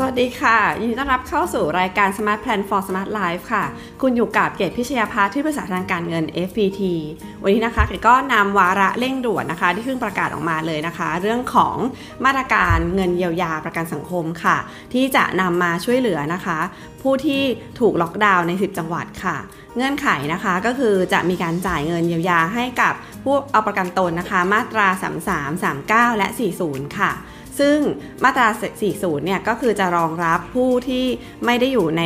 สวัสดีค่ะยินดีต้อนรับเข้าสู่รายการ Smart Plan for Smart Life ค่ะ คุณอยู่กับเกตพิชยาพัฒน์ที่ปรึกษาทางการเงิน FPT วันนี้นะคะเกตก็นำวาระเร่งด่วนนะคะ ที่เพิ่งประกาศออกมาเลยนะคะ เรื่องของมาตรการเงินเยียวยาประกันสังคมค่ะ ที่จะนำมาช่วยเหลือนะคะ ผู้ที่ถูกล็อกดาวน์ใน 10 จังหวัดค่ะ เงื่อนไขนะคะก็คือจะมีการจ่ายเงินเยียวยาให้กับผู้เอาประกันตนนะคะ มาตรา 33 39 และ 40 ค่ะ ซึ่งมาตรา 40 เนี่ยก็คือจะรองรับผู้ที่ไม่ได้อยู่ใน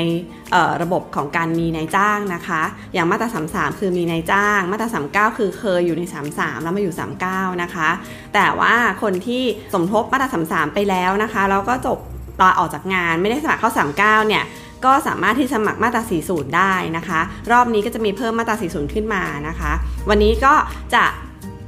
ระบบของการมีนายจ้างนะคะ อย่างมาตรา 33 คือมีนายจ้าง มาตรา 39 คือเคยอยู่ใน 33 แล้วมาอยู่ 39 นะคะ แต่ว่าคนที่สมทบมาตรา 33 ไปแล้วนะคะแล้วก็จบตอออกจากงานไม่ได้สมัครเข้า 39 เนี่ยก็สามารถที่สมัครมาตรา 40 ได้นะคะ รอบนี้ก็จะมีเพิ่มมาตรา 40 ขึ้นมานะคะ วันนี้ก็จะ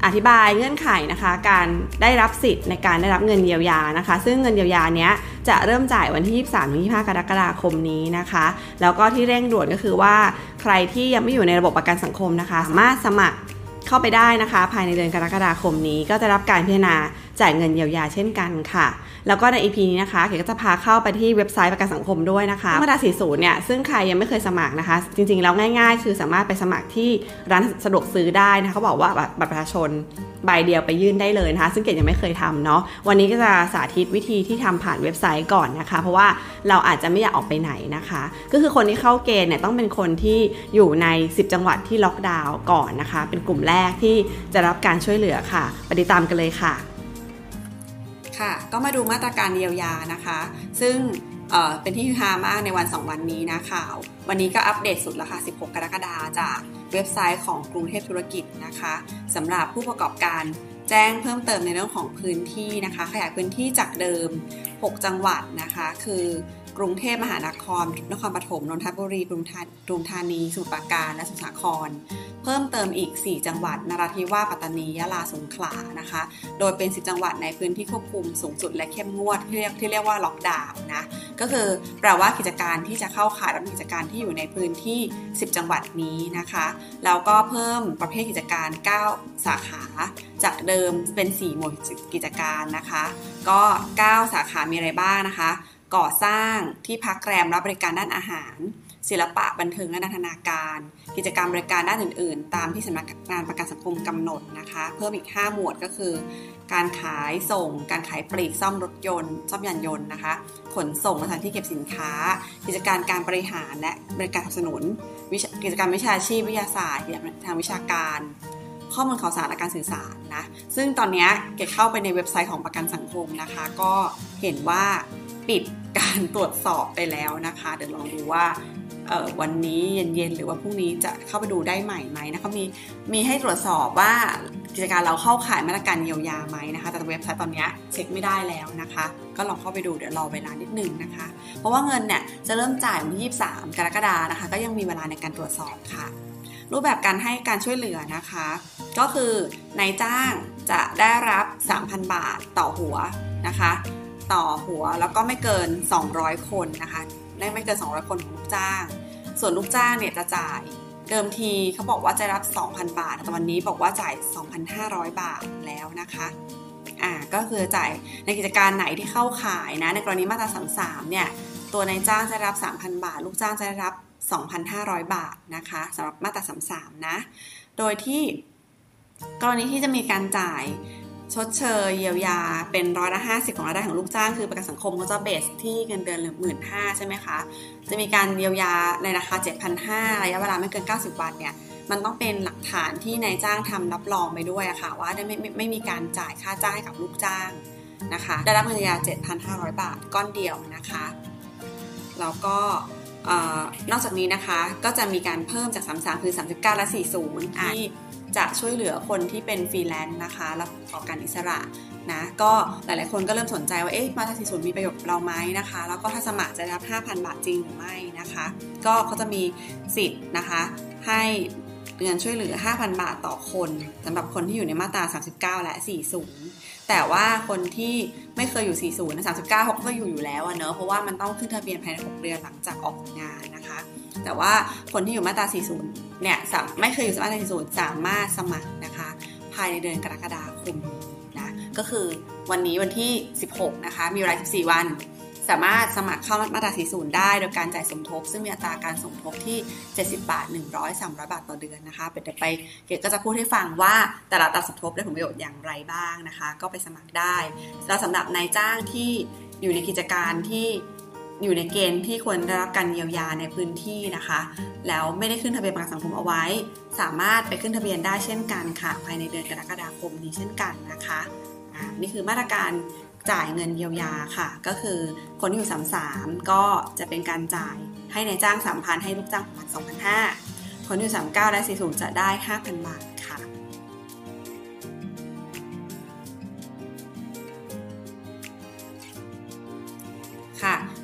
อธิบายเงื่อนไขนะคะ การได้รับสิทธิ์ในการได้รับเงินเยียวยานะคะ ซึ่งเงินเยียวยาเนี้ยจะเริ่มจ่ายวันที่ 23ถึง25 กรกฎาคมนี้นะคะ แล้วก็ที่เร่งด่วนก็คือว่าใครที่ยังไม่อยู่ในระบบประกันสังคมนะคะ สามารถสมัครเข้าไปได้นะคะ ภายในเดือนกรกฎาคมนี้ก็จะรับการพิจารณาจ่ายเงินเยียวยาเช่นกันค่ะ แล้วก็ใน EP นี้นะคะเก๋ก็จะพาเข้าไปที่เว็บไซต์ประกันสังคมด้วยนะคะมาตรา40เนี่ยซึ่งใครยังไม่เคยสมัครนะคะ จริงๆแล้วง่าย ๆ คือสามารถไปสมัครที่ร้านสะดวกซื้อได้นะคะเขาบอกว่าบัตรประชาชนใบเดียวไปยื่นได้เลยนะคะ ซึ่งเกดยังไม่เคยทำเนาะวันนี้ก็จะสาธิตวิธีที่ทำผ่านเว็บไซต์ก่อนนะคะ เพราะว่าเราอาจจะไม่อยากออกไปไหนนะคะ ก็คือคนที่เข้าเกณฑ์เนี่ยต้องเป็นคนที่อยู่ใน 10 จังหวัดที่ล็อกดาวน์ก่อนนะคะ เป็นกลุ่มแรกที่จะรับการช่วยเหลือค่ะ ไปฏิตามกันเลยค่ะ ค่ะ ก็มาดูมาตรการเยียวยานะคะ ซึ่งเป็นที่ฮือฮามากในวัน 2 วันนี้นะข่าว วันนี้ก็อัปเดตสุดแล้วค่ะ16 กรกฎาจากเว็บไซต์ของกรุงเทพธุรกิจนะคะสำหรับผู้ประกอบการแจ้งเพิ่มเติมในเรื่องของพื้นที่นะคะ ขยายพื้นที่จากเดิม 6 จังหวัดนะคะ คือ กรุงเทพมหานคร นครปฐม นนทบุรีปทุมธานีสมุทรราการ และสมุทรสาคร เพิ่มเติมอีก 4 จังหวัด นราธิวาส ปัตตานี ยะลา สงขลา นะคะ โดยเป็น 10 จังหวัดในพื้นที่ควบคุมสูงสุดและเข้มงวดที่เรียกที่เรียกว่าล็อกดาวน์นะ ก็คือแปลว่ากิจการที่จะเข้าข่ายรับกิจการที่อยู่ในพื้นที่ 10 จังหวัดนี้นะคะ แล้วก็เพิ่มประเภทกิจการ 9 สาขา จากเดิมเป็น 4 หมวดกิจการนะคะ ก็ 9 สาขา มีอะไรบ้างนะคะ ก่อสร้างที่พักแรมรับบริการด้านอาหาร ศิลปะบันเทิงและนันทนาการ กิจกรรมบริการด้านอื่น ๆ ตามที่สำนักงานประกันสังคมกำหนดนะคะ เพิ่มอีก 5 หมวดก็คือ การขายส่ง การขายปลีกซ่อมรถยนต์ ซ่อมยานยนต์นะคะ ขนส่งสถานที่เก็บสินค้า กิจการการบริหารและบริการสนับสนุนกิจกรรมวิชาชีพวิทยาศาสตร์ทางวิชาการข้อมูลข่าวสารและการสื่อสารนะ ซึ่งตอนนี้เกดเข้าไปในเว็บไซต์ของประกันสังคมนะคะ ก็เห็นว่า ปิดการตรวจสอบไปแล้วนะคะ เดี๋ยวลองดูว่าวันนี้เย็นๆหรือว่าพรุ่งนี้จะเข้าไปดูได้ใหม่ไหมนะคะมีมีให้ตรวจสอบว่ากิจการเราเข้าข่ายมาตรการเยียวยาไหมนะคะ แต่เว็บไซต์ตอนนี้เช็คไม่ได้แล้วนะคะ ก็ลองเข้าไปดูเดี๋ยวรอเวลานิดนึงนะคะ เพราะว่าเงินเนี่ยจะเริ่มจ่ายวันที่23 กรกฎานะคะ ก็ยังมีเวลาในการตรวจสอบค่ะ รูปแบบการให้การช่วยเหลือนะคะ ก็คือนายจ้างจะได้รับ 3,000 บาทต่อหัวนะคะ ต่อหัวแล้วก็ไม่เกิน 200 คนนะคะได้ไม่เกิน 200 คนของลูกจ้าง ส่วนลูกจ้างเนี่ยจะจ่ายเดิมทีเขาบอกว่าจะรับ 2,000 บาท แต่วันนี้บอกว่าจ่าย 2,500 บาทแล้วนะคะอ่าก็คือจ่ายในกิจการไหนที่เข้าขายนะในกรณีมาตรา33เนี่ยตัวนายจ้างจะรับ 3,000 บาท ลูกจ้างจะได้รับ 2,500 บาทนะคะสำหรับมาตรา33นะโดยที่กรณีที่จะมีการจ่าย ชดเชยเยียวยาเป็นร้อยละห้าสิบของรายได้ของลูกจ้างคือประกันสังคมเขาจะเบสที่เงินเดือนหมื่นห้าใช่ไหมคะ จะมีการเยียวยาในราคา 7,500ระยะเวลาไม่เกิน 90 วันเนี่ยมันต้องเป็นหลักฐานที่นายจ้างทำรับรองไปด้วยอะค่ะว่าได้ไม่ไม่ไม่มีการจ่ายค่าจ้างให้กับลูกจ้างนะคะได้รับเงินเยียวยา 7,500 บาทก้อนเดียวนะคะแล้วก็นอกจากนี้นะคะก็จะมีการเพิ่มจาก 33 คือ 39 และ 40ที่ จะช่วยเหลือคนที่เป็นฟรีแลนซ์นะคะและประกอบการอิสระนะก็หลายๆ คนก็เริ่มสนใจว่าเอ๊ะมาตรา40 มีประโยชน์เราไหมนะคะ แล้วก็ถ้าสมัครจะได้รับ 5,000 บาทจริงหรือไม่นะคะ ก็เขาจะมีสิทธิ์นะคะให้เงินช่วยเหลือ 5,000 บาทต่อคนสำหรับคนที่อยู่ในมาตรา 39 และ 40 แต่ว่าคนที่ไม่เคยอยู่ 40 นะ 39 เขาก็อยู่อยู่แล้วเนอะเพราะว่ามันต้องขึ้นทะเบียนภายใน 6 เดือนหลังจากออกงานนะคะ แต่ว่าคนที่อยู่มาตรา 40 เนี่ยไม่เคยอยู่มาตรา 40 สามารถสมัครนะคะ ภายในเดือนกรกฎาคมนะ ก็คือวันนี้วันที่ 16 นะคะ มีเวลา 14 วัน สามารถสมัครเข้ามาตรา 40 ได้โดยการจ่ายสมทบ ซึ่งมีอัตราการสมทบที่ 70 บาท 100 300 บาทต่อเดือนนะคะเดี๋ยวไปเกดก็จะพูดให้ฟังว่าแต่ละอัตราสมทบได้ผลประโยชน์อย่างไรบ้างนะคะ ก็ไปสมัครได้ แล้วสำหรับนายจ้างที่อยู่ในกิจการที่ อยู่ในเกณฑ์ที่ควรได้รับการเยียวยาในพื้นที่นะคะ แล้วไม่ได้ขึ้นทะเบียนประกันสังคมเอาไว้ สามารถไปขึ้นทะเบียนได้เช่นกันค่ะ ภายในเดือนกรกฎาคมนี้เช่นกันนะคะนี่คือมาตรการจ่ายเงินเยียวยาค่ะ ก็คือคนที่อยู่33ก็จะเป็นการจ่ายให้ในจ้าง3,000ให้ลูกจ้างประมาณ2,500คนที่อยู่39และ40จะได้5,000บาท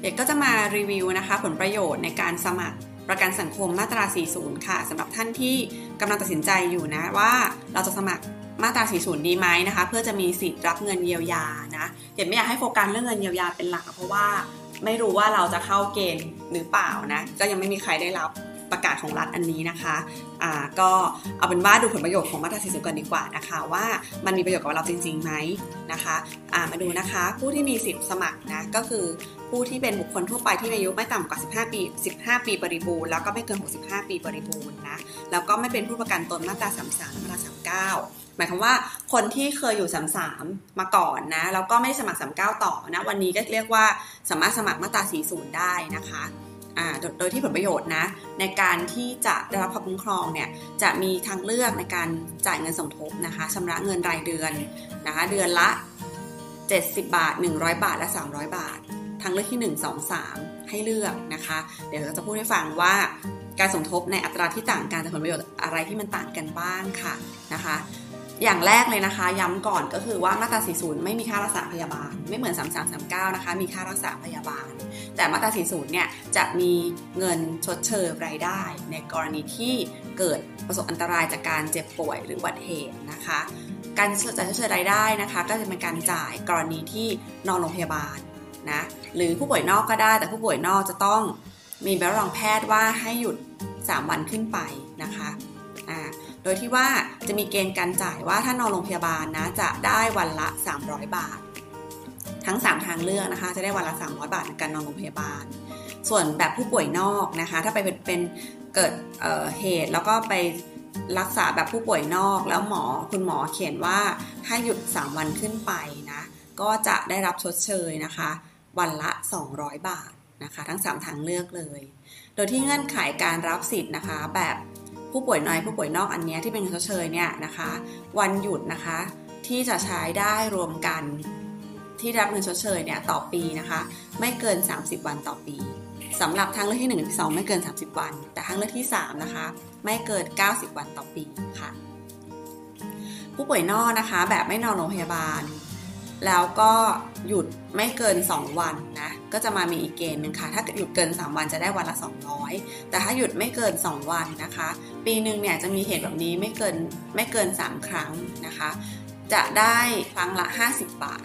เด็กก็จะมารีวิวนะคะผลประโยชน์ในการสมัครประกันสังคมมาตรา 40 ค่ะสำหรับท่านที่กำลังตัดสินใจอยู่นะว่าเราจะสมัครมาตรา 40 ดีไหมนะคะ เพื่อจะมีสิทธิ์รับเงินเยียวยานะเด็กไม่อยากให้โฟกัสเรื่องเงินเยียวยาเป็นหลัก เพราะว่าไม่รู้ว่าเราจะเข้าเกณฑ์หรือเปล่านะก็ยังไม่มีใครได้รับประกาศของรัฐอันนี้นะคะอ่าก็เอาเป็นว่าดูผลประโยชน์ของมาตรา 40กันดีกว่านะคะ ว่ามันมีประโยชน์กับเราจริงๆไหมนะคะอ่ามาดูนะคะ ผู้ที่มีสิทธิ์สมัครนะก็คือ ผู้ที่เป็นบุคคลทั่วไปที่อายุไม่ต่ำกว่า 15 ปี 15 ปีบริบูรณ์แล้วก็ไม่เกิน 65 ปีบริบูรณ์นะ แล้วก็ไม่เป็นผู้ประกันตนมาตรา 33 มาตรา 39 หมายความว่าคนที่เคยอยู่ 33 มาก่อนนะ แล้วก็ไม่สมัคร 39 ต่อนะ วันนี้ก็เรียกว่าสามารถสมัครมาตรา 40 ได้นะคะโดยที่ผลประโยชน์นะ ในการที่จะได้รับความคุ้มครองเนี่ยจะมีทางเลือกในการจ่ายเงินสมทบนะคะชำระเงินรายเดือนนะคะเดือนละ 70 บาท 100 บาท และ 300 บาท ทางเลือกที่ 1 2 3 ให้เลือกนะคะ เดี๋ยวเราจะพูดให้ฟังว่าการสมทบในอัตราที่ต่างกันแต่ผลประโยชน์อะไรที่มันต่างกันบ้างค่ะนะคะ อย่างแรกเลยนะคะ ย้ำก่อนก็คือว่ามาตรา 40 ไม่มีค่ารักษาพยาบาล ไม่เหมือน 3339 นะคะ มีค่ารักษาพยาบาล แต่มาตรา 40 เนี่ยจะมีเงินชดเชยรายได้ ในกรณีที่เกิดประสบอันตรายจากการเจ็บป่วยหรืออุบัติเหตุนะคะการจ่ายชดเชยรายได้นะคะ ก็จะเป็นการจ่ายกรณีที่นอนโรงพยาบาล นะหรือผู้ป่วยนอกก็ได้ แต่ผู้ป่วยนอกจะต้องมีใบรับรองแพทย์ว่าให้หยุด 3 วันขึ้นไปนะคะอ่าโดยที่ว่าจะมีเกณฑ์การจ่ายว่าถ้านอนโรงพยาบาลนะจะได้วันละ 300 บาท ทั้ง 3 ทางเลือกนะคะ จะได้วันละ 300 บาทในการนอนโรงพยาบาล ส่วนแบบผู้ป่วยนอกนะคะ ถ้าไปเป็นเปนเกิดเเหตุแล้วก็ไปรักษาแบบผู้ป่วยนอกแล้วหมอคุณหมอเขียนว่าให้หยุด 3 วันขึ้นไปนะ ก็จะได้รับชดเชยนะคะ วันละ 200 บาทนะคะทั้ง 3 ทางเลือกเลย โดยที่เงื่อนไขการรับสิทธิ์นะคะ แบบผู้ป่วยน้อยผู้ป่วยนอกอันนี้ที่เป็นเงินชดเชยเนี่ยนะคะ วันหยุดนะคะที่จะใช้ได้รวมกันที่รับเงินชดเชยเนี่ยต่อปีนะคะ ไม่เกิน 30 วันต่อปีสำหรับทางเลือกที่1ที่2ไม่เกิน 30 วัน แต่ทางเลือกที่ 3 นะคะ ไม่เกิน 90 วันต่อปีค่ะ ผู้ป่วยนอกนะคะ แบบไม่นอนโรงพยาบาล แล้วก็หยุดไม่เกิน 2 วันนะก็จะมามีอีกเกณฑ์หนึ่งค่ะ ถ้าหยุดเกิน 3 วันจะได้วันละ 200 แต่ถ้าหยุดไม่เกิน 2 วันนะคะ ปีหนึ่งเนี่ยจะมีเหตุแบบนี้ไม่เกินไม่เกิน 3 ครั้งนะคะ จะได้ครั้งละ 50 บาท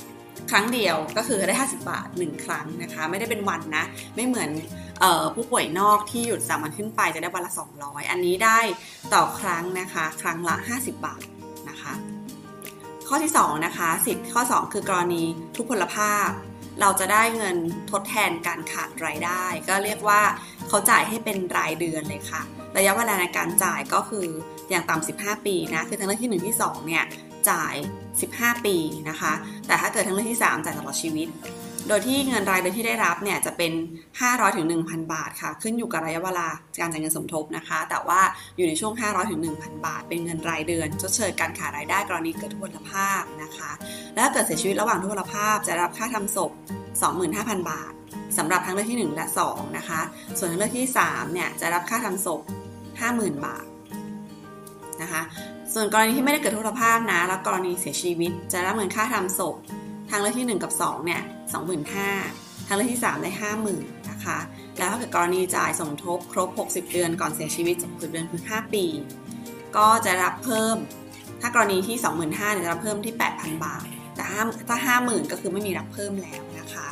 ครั้งเดียวก็คือได้ 50 บาท 1 ครั้งนะคะ ไม่ได้เป็นวันนะ ไม่เหมือนออผู้ป่วยนอกที่หยุด 3 วันขึ้นไปจะได้วันละ 200 อันนี้ได้ต่อครั้งนะคะ ครั้งละ 50 บาทนะคะ ข้อที่2นะคะสิทธิ์ข้อ 2 คือกรณีทุพพลภาพ เราจะได้เงินทดแทนการขาดรายได้ ก็เรียกว่าเขาจ่ายให้เป็นรายเดือนเลยค่ะ ระยะเวลาในการจ่ายก็คืออย่างต่ำ15 ปีนะคือทั้งเรื่องที่ 1 ที่ 2 เนี่ยจ่าย 15 ปีนะคะ แต่ถ้าเกิดทั้งเรื่องที่ 3 จ่ายตลอดชีวิต โดยที่เงินรายเดือนที่ได้รับเนี่ยจะเป็น 500ถึง1,000 บาทค่ะ ขึ้นอยู่กับระยะเวลาการจ่ายเงินสมทบนะคะ แต่ว่าอยู่ในช่วง 500ถึง1,000 บาท เป็นเงินรายเดือนชดเชยการขาดรายได้กรณีเกิดทุพพลภาพนะคะ และเกิดเสียชีวิตระหว่างทุพพลภาพ จะรับค่าทำศพ 25,000 บาทสำหรับทั้งเลือกที่ 1 และ 2 นะคะ ส่วนทั้งเลือกที่3เนี่ยจะรับค่าทำศพ 50,000 บาทนะคะส่วนกรณีที่ไม่ได้เกิดทุพพลภาพนะ และกรณีเสียชีวิต จะรับเงินค่าทำศพทางเลือกที่ 1 กับ2เนี่ย 25,000 ทางเลือกที่ 3 ได้ 50,000 นะคะ แล้วถ้าเกิดกรณีจ่ายสมทบครบ 60 เดือนก่อนเสียชีวิต60เดือนคือ 5 ปี ก็จะรับเพิ่ม ถ้ากรณีที่ 25,000จะรับเพิ่มที่ 8,000 บาท แต่ถ้า 50,000 ก็คือไม่มีรับเพิ่มแล้วนะคะ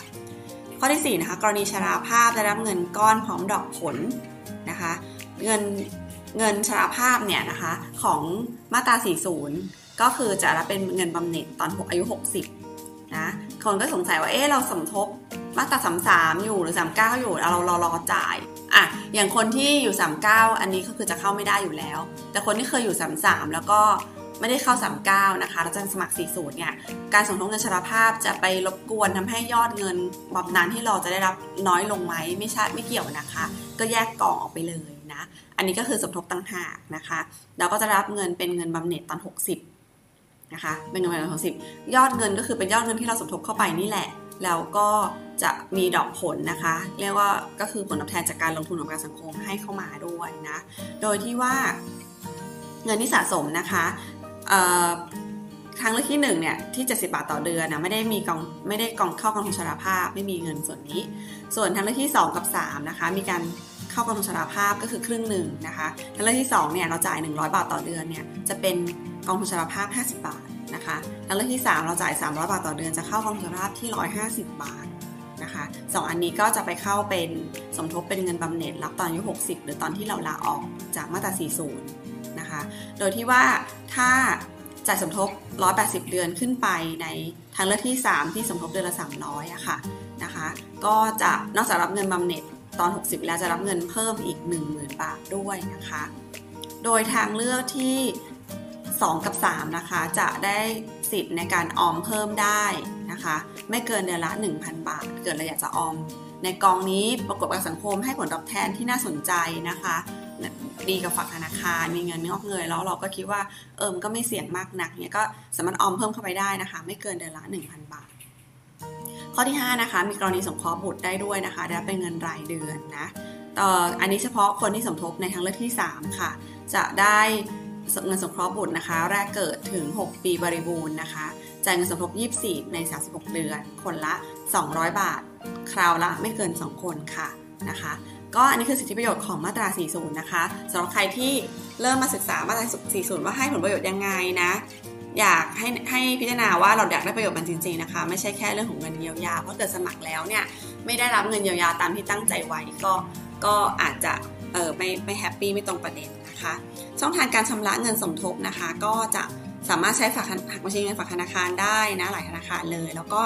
ข้อที่ 4 นะคะ กรณีชราภาพจะรับเงินก้อนพร้อมดอกผลนะคะ เงินเงินชราภาพเนี่ยนะคะของมาตรา 40 ก็คือจะรับเป็นเงินบำเหน็จตอนอายุ 60 นะคนก็สงสัยว่าเอ๊ะเราสมทบมาตราสามสามอยู่หรือสามเก้าอยู่เราเรารอจ่ายอะอย่างคนที่อยู่สามเก้าอันนี้ก็คือจะเข้าไม่ได้อยู่แล้ว แต่คนที่เคยอยู่สามสามแล้วก็ไม่ได้เข้า 39 นะคะแล้วจะสมัคร 40 เนี่ย การสมทบเงินชราภาพจะไปรบกวนทำให้ยอดเงินบำนาญที่เราจะได้รับน้อยลงไหมไม่ใช่ไม่เกี่ยวนะคะ ก็แยกกล่องออกไปเลยนะ อันนี้ก็คือสมทบต่างหากนะคะ เราก็จะรับเงินเป็นเงินบำเหน็จตอน 60 นะคะเป็นเงินบำเหน็จตอน60ยอดเงินก็คือเป็นยอดเงินที่เราสมทบเข้าไปนี่แหละ แล้วก็จะมีดอกผลนะคะ เรียกว่าก็คือผลตอบแทนจากการลงทุนของการสังคมให้เข้ามาด้วยนะ โดยที่ว่าเงินที่สะสมนะคะทางเลือกที่1เนี่ยที่ 70 บาทต่อเดือนนะไม่ได้มีกองไม่ได้กองเข้ากองทุนชราภาพ ไม่มีเงินส่วนนี้ ส่วนทางเลือกที่ 2 กับ 3 นะคะ มีการ เข้ากองทุนชราภาพก็คือครึ่งหนึ่งนะคะทางเลือกที่2เนี่ยเราจ่าย 100 บาทต่อเดือนเนี่ยจะเป็นกองทุนชราภาพ 50 บาทนะคะทางเลือกที่ 3 เราจ่าย 300 บาทต่อเดือนจะเข้ากองทุนชราภาพที่ 150 บาทนะคะสองอันนี้ก็จะไปเข้าเป็นสมทบเป็นเงินบำเหน็จรับตอนอายุ 60 หรือตอนที่เราลาออกจากมาตรา 40 นะคะ โดยที่ว่าถ้าจ่ายสมทบ 180 เดือนขึ้นไปในทางเลือกที่ 3 ที่สมทบเดือนละ 300อะค่ะนะคะ ก็จะนอกจากรับเงินบำเหน็จ ตอน 60 แล้วจะรับเงินเพิ่มอีก 10,000 บาทด้วยนะคะ โดยทางเลือกที่ 2 กับ 3 นะคะ จะได้สิทธิ์ในการออมเพิ่มได้นะคะ ไม่เกินเดือนละ 1,000 บาท เกิดเราอยากจะออม ในกองนี้ประกอบกับสังคมให้ผลตอบแทนที่น่าสนใจนะคะดีกับฝากธนาคารมีเงินงอกเงยแล้วเราก็คิดว่าเอิมก็ไม่เสี่ยงมากนักเนี่ยก็สามารถออมเพิ่มเข้าไปได้นะคะ ไม่เกินเดือนละ 1,000 บาท ข้อที่ 5 นะคะ มีกรณีสงเคราะห์บุตรได้ด้วยนะคะได้เป็นเงินรายเดือนนะต่ออันนี้เฉพาะคนที่สมทบในทางเลือกที่ 3 ค่ะ จะได้เงินสงเคราะห์บุตรนะคะ แรกเกิดถึง 6 ปีบริบูรณ์นะคะจ่ายเงินสมทบ 24 ใน 36 เดือน คนละ 200 บาท คราวละไม่เกิน 2 คนค่ะนะคะ ก็อันนี้คือสิทธิประโยชน์ของมาตรา 40 นะคะสำหรับใครที่เริ่มมาศึกษามาตรา 40 ว่าให้ผลประโยชน์ยังไงนะ อยากให้ให้พิจารณาว่าเราอยากได้ประโยชน์มันจริงๆนะคะ ไม่ใช่แค่เรื่องของเงินเยียวยา เพราะเกิดสมัครแล้วเนี่ยไม่ได้รับเงินเยียวยาตามที่ตั้งใจไว้ก็ก็อาจจะเออไม่ไม่ happy ไม่ตรงประเด็นนะคะ ช่องทางการชำระเงินสมทบนะคะ ก็จะสามารถใช้ฝากหักบัญชีเงินฝากธนาคารได้นะหลายธนาคารเลย แล้วก็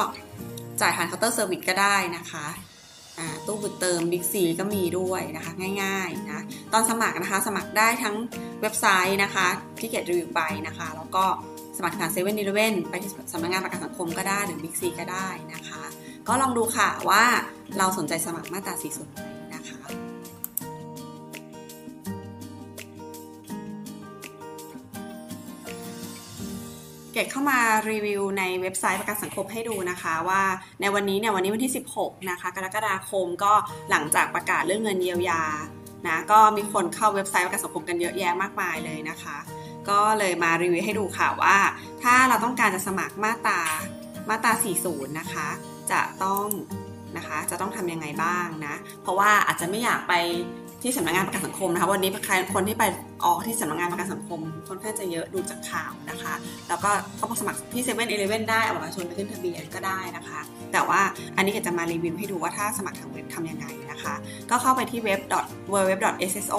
จ่ายผ่านเคาน์เตอร์เซอร์วิสก็ได้นะคะตู้บุญเติมบิ๊กซีก็มีด้วยนะคะง่ายๆนะตอนสมัครนะคะสมัครได้ทั้งเว็บไซต์นะคะที่เกตรีวิวไปนะคะ แล้วก็ สมัครผ่านเซเว่นอีเลฟเว่นไปที่สำนักงานประกันสังคมก็ได้หรือบิ๊กซีก็ได้นะคะ ก็ลองดูค่ะว่าเราสนใจสมัครมาตรา40ไหมนะคะเกตเข้ามารีวิวในเว็บไซต์ประกันสังคมให้ดูนะคะว่าในวันนี้เนี่ยวันนี้วันที่ 16 นะคะ กรกฎาคมก็หลังจากประกาศเรื่องเงินเยียวยานะก็มีคนเข้าเว็บไซต์ประกันสังคมกันเยอะแยะมากมายเลยนะคะ ก็เลยมารีวิวให้ดูค่ะว่า ถ้าเราต้องการจะสมัครมาตรามาตรา 40 นะคะ จะต้องนะคะจะต้องทำยังไงบ้างนะ เพราะว่าอาจจะไม่อยากไป ที่สำนักงานประกันสังคมนะคะ วันนี้คนที่ไปออกที่สำนักงานประกันสังคมค่อนข้างจะเยอะดูจากข่าวนะคะ แล้วก็เข้ามาสมัครที่เซเว่นอีเลฟเว่นได้เอาบัตรประชาชนไปขึ้นทะเบียนก็ได้นะคะ แต่ว่าอันนี้ก็จะมารีวิวให้ดูว่าถ้าสมัครทางเว็บทำยังไงนะคะ ก็เข้าไปที่เว็บ www.sso.go.th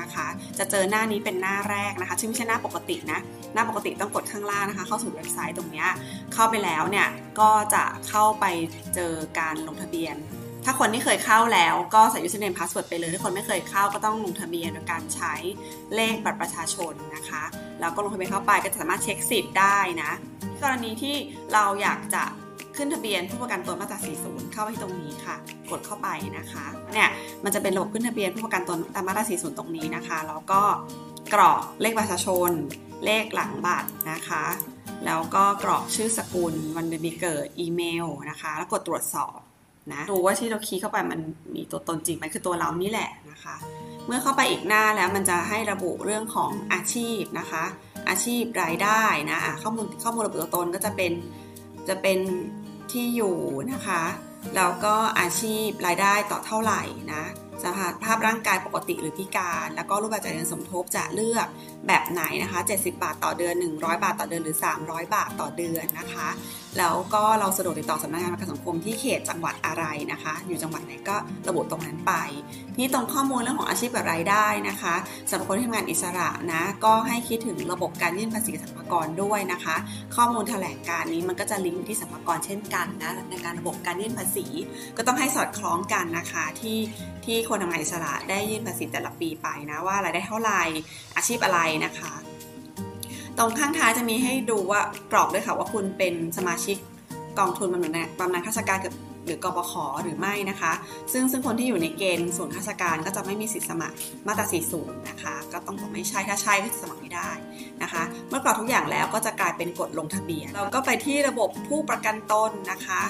นะคะ จะเจอหน้านี้เป็นหน้าแรกนะคะซึ่งไม่ใช่หน้าปกตินะหน้าปกติต้องกดข้างล่างนะคะ เข้าสู่เว็บไซต์ตรงนี้เข้าไปแล้วเนี่ยก็จะเข้าไปเจอการลงทะเบียน ถ้าคนที่เคยเข้าแล้วก็ใส่ username password ไปเลย ถ้าคนไม่เคยเข้าก็ต้องลงทะเบียนโดยการใช้เลขบัตรประชาชนนะคะ แล้วก็ลงทะเบียนเข้าไปก็จะสามารถเช็คสิทธิ์ได้นะ กรณีที่เราอยากจะขึ้นทะเบียนผู้ประกันตนมาตรา 40 เข้าไปที่ตรงนี้ค่ะ กดเข้าไปนะคะ เนี่ย มันจะเป็นระบบขึ้นทะเบียนผู้ประกันตนตามมาตรา 40 ตรงนี้นะคะ แล้วก็กรอกเลขประชาชน เลขหลังบัตรนะคะ แล้วก็กรอกชื่อสกุล วันเดือนปีเกิด อีเมลนะคะ แล้วกดตรวจสอบ นะดูว่าที่เราคีย์เข้าไปมันมีตัวตนจริงไหมคือตัวเรานี่แหละนะคะ เมื่อเข้าไปอีกหน้าแล้วมันจะให้ระบุเรื่องของอาชีพนะคะ อาชีพรายได้นะะข้อมูลข้อมูลระบุตัวตนก็จะเป็นจะเป็นที่อยู่นะคะแล้วก็อาชีพรายได้ต่อเท่าไหร่นะสภาพร่างกายปกติหรือพิการ แล้วก็รูปแบบจ่ายเงินสมทบจะเลือกแบบไหนนะคะ 70 บาทต่อเดือน 100 บาทต่อเดือนหรือ 300 บาทต่อเดือนนะคะ แล้วก็เราสะดวกติดต่อสำนักงานประกันสังคมที่เขตจังหวัดอะไรนะคะ อยู่จังหวัดไหนก็ระบุตรงนั้นไป นี่ตรงข้อมูลเรื่องของอาชีพกับรายได้นะคะสำหรับคนที่ทำงานอิสระนะก็ให้คิดถึงระบบการยื่นภาษีสรรพากรด้วยนะคะ ข้อมูลแถลงการนี้มันก็จะลิงก์ที่สรรพากรเช่นกันนะในการระบบการยื่นภาษี ก็ต้องให้สอดคล้องกันนะคะที่ที่คนทำงานอิสระได้ยื่นภาษีแต่ละปีไปนะว่ารายได้เท่าไหร่อาชีพอะไรนะคะ ตรงข้างท้ายจะมีให้ดูว่ากรอกด้วยค่ะว่าคุณเป็นสมาชิกกองทุนบำนาญบำนาญข้าราชการกับหรือกบขหรือไม่นะคะ ซึ่งซึ่งคนที่อยู่ในเกณฑ์ส่วนข้าราชการก็จะไม่มีสิทธิสมัครมาตรา 40 นะคะ ก็ต้องบอกไม่ใช่ ถ้าใช่ก็จะสมัครไม่ได้นะคะ เมื่อกรอกทุกอย่างแล้วก็จะกลายเป็นกฎลงทะเบียน เราก็ไปที่ระบบผู้ประกันตนนะคะ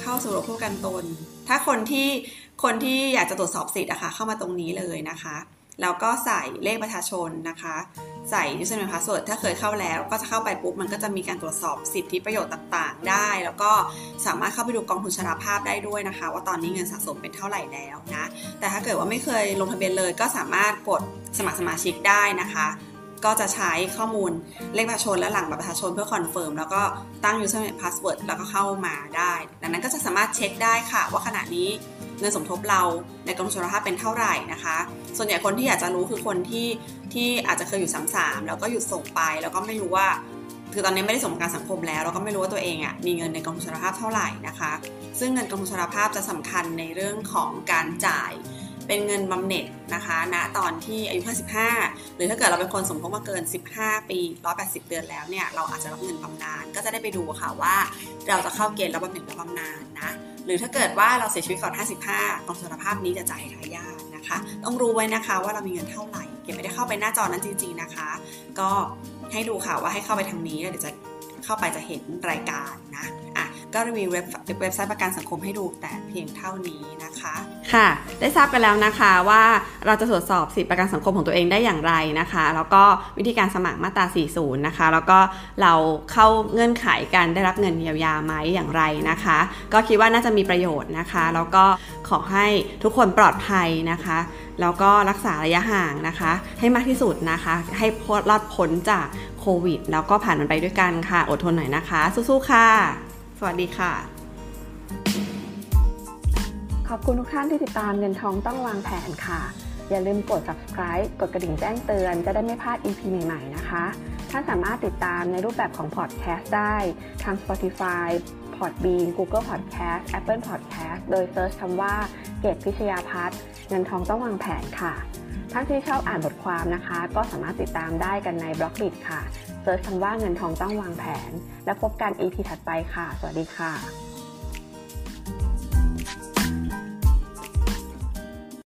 เข้าสู่ระบบผู้ประกันตน ถ้าคนที่คนที่อยากจะตรวจสอบสิทธิ์อะคะเข้ามาตรงนี้เลยนะคะ แล้วก็ใส่เลขประชาชนนะคะ ใส่ username password ถ้าเคยเข้าแล้วก็จะเข้าไปปุ๊บ มันก็จะมีการตรวจสอบสิทธิประโยชน์ต่างๆ ได้ แล้วก็สามารถเข้าไปดูกองทุนชราภาพได้ด้วยนะคะ ว่าตอนนี้เงินสะสมเป็นเท่าไหร่แล้วนะ แต่ถ้าเกิดว่าไม่เคยลงทะเบียนเลยก็สามารถกดสมัครสมาชิกได้นะคะ ก็จะใช้ข้อมูลเลขประชาชนและหลังบัตรประชาชนเพื่อ confirm แล้วก็ตั้ง username password แล้วก็เข้ามาได้ ดังนั้นก็จะสามารถเช็คได้ค่ะ ว่าขณะนี้เงินสมทบเราในกองทุนชราภาพเป็นเท่าไหร่นะคะ ส่วนใหญ่คนที่อยากจะรู้คือคนที่ที่อาจจะเคยอยู่สามสามแล้วก็หยุดส่งไป แล้วก็ไม่รู้ว่าคือตอนนี้ไม่ได้ส่งประกันสังคมแล้วแล้วก็ไม่รู้ว่าตัวเองอะมีเงินในกองทุนชราภาพเท่าไหร่นะคะ ซึ่งเงินกองทุนชราภาพจะสำคัญในเรื่องของการจ่าย เป็นเงินบำเหน็จนะคะณนะตอนที่อายุ 55 หรือถ้าเกิดเราเป็นคนสมทบมาเกิน 15 ปี 180 เดือนแล้วเนี่ยเราอาจจะรับเงินบำนาญก็จะได้ไปดูค่ะว่า เราจะเข้าเกณฑ์รับบำเหน็จหรือบำนาญนะหรือถ้าเกิดว่าเราเสียชีวิตก่อน 55กองทุนชรภาพนี้จะจ่ายทายาทนะคะ ต้องรู้ไว้นะคะว่าเรามีเงินเท่าไหร่เก็บไม่ได้เข้าไปหน้าจอนั้นจริง ๆนะคะ ก็ให้ดูค่ะว่าให้เข้าไปทางนี้แล้วเดี๋ยวจะเข้าไปจะเห็นรายการนะ ก็รีวิวเว็บเว็บไซต์ประกันสังคมให้ดูแต่เพียงเท่านี้นะคะ ค่ะ ได้ทราบกันแล้วนะคะว่าเราจะตรวจสอบสิทธิประกันสังคมของตัวเองได้อย่างไรนะคะ แล้วก็วิธีการสมัครมาตรา 40 นะคะ แล้วก็เราเข้าเงื่อนไขการได้รับเงินเยียวยาไหมอย่างไรนะคะ ก็คิดว่าน่าจะมีประโยชน์นะคะ แล้วก็ขอให้ทุกคนปลอดภัยนะคะแล้วก็รักษาระยะห่างนะคะ ให้มากที่สุดนะคะ ให้พรอดพ้นจากโควิด แล้วก็ผ่านมันไปด้วยกันค่ะ อดทนหน่อยนะคะ สู้ๆค่ะ สวัสดีค่ะ ขอบคุณทุกท่านที่ติดตามเงินทองต้องวางแผนค่ะ อย่าลืมกด subscribe กดกระดิ่งแจ้งเตือนจะได้ไม่พลาด EP ใหม่ๆนะคะท่านสามารถติดตามในรูปแบบของ podcast ได้ ทาง Spotify Podbean Google Podcast Apple Podcast โดย search คำว่าเกตพิชยาพัฒน์เงินทองต้องวางแผนค่ะ ท่านที่ชอบอ่านบทความนะคะ ก็สามารถติดตามได้กันใน Blockdit ค่ะ เซิร์ชคำว่าเงินทองต้องวางแผน แล้วพบกัน EP ถัดไปค่ะ สวัสดีค่ะ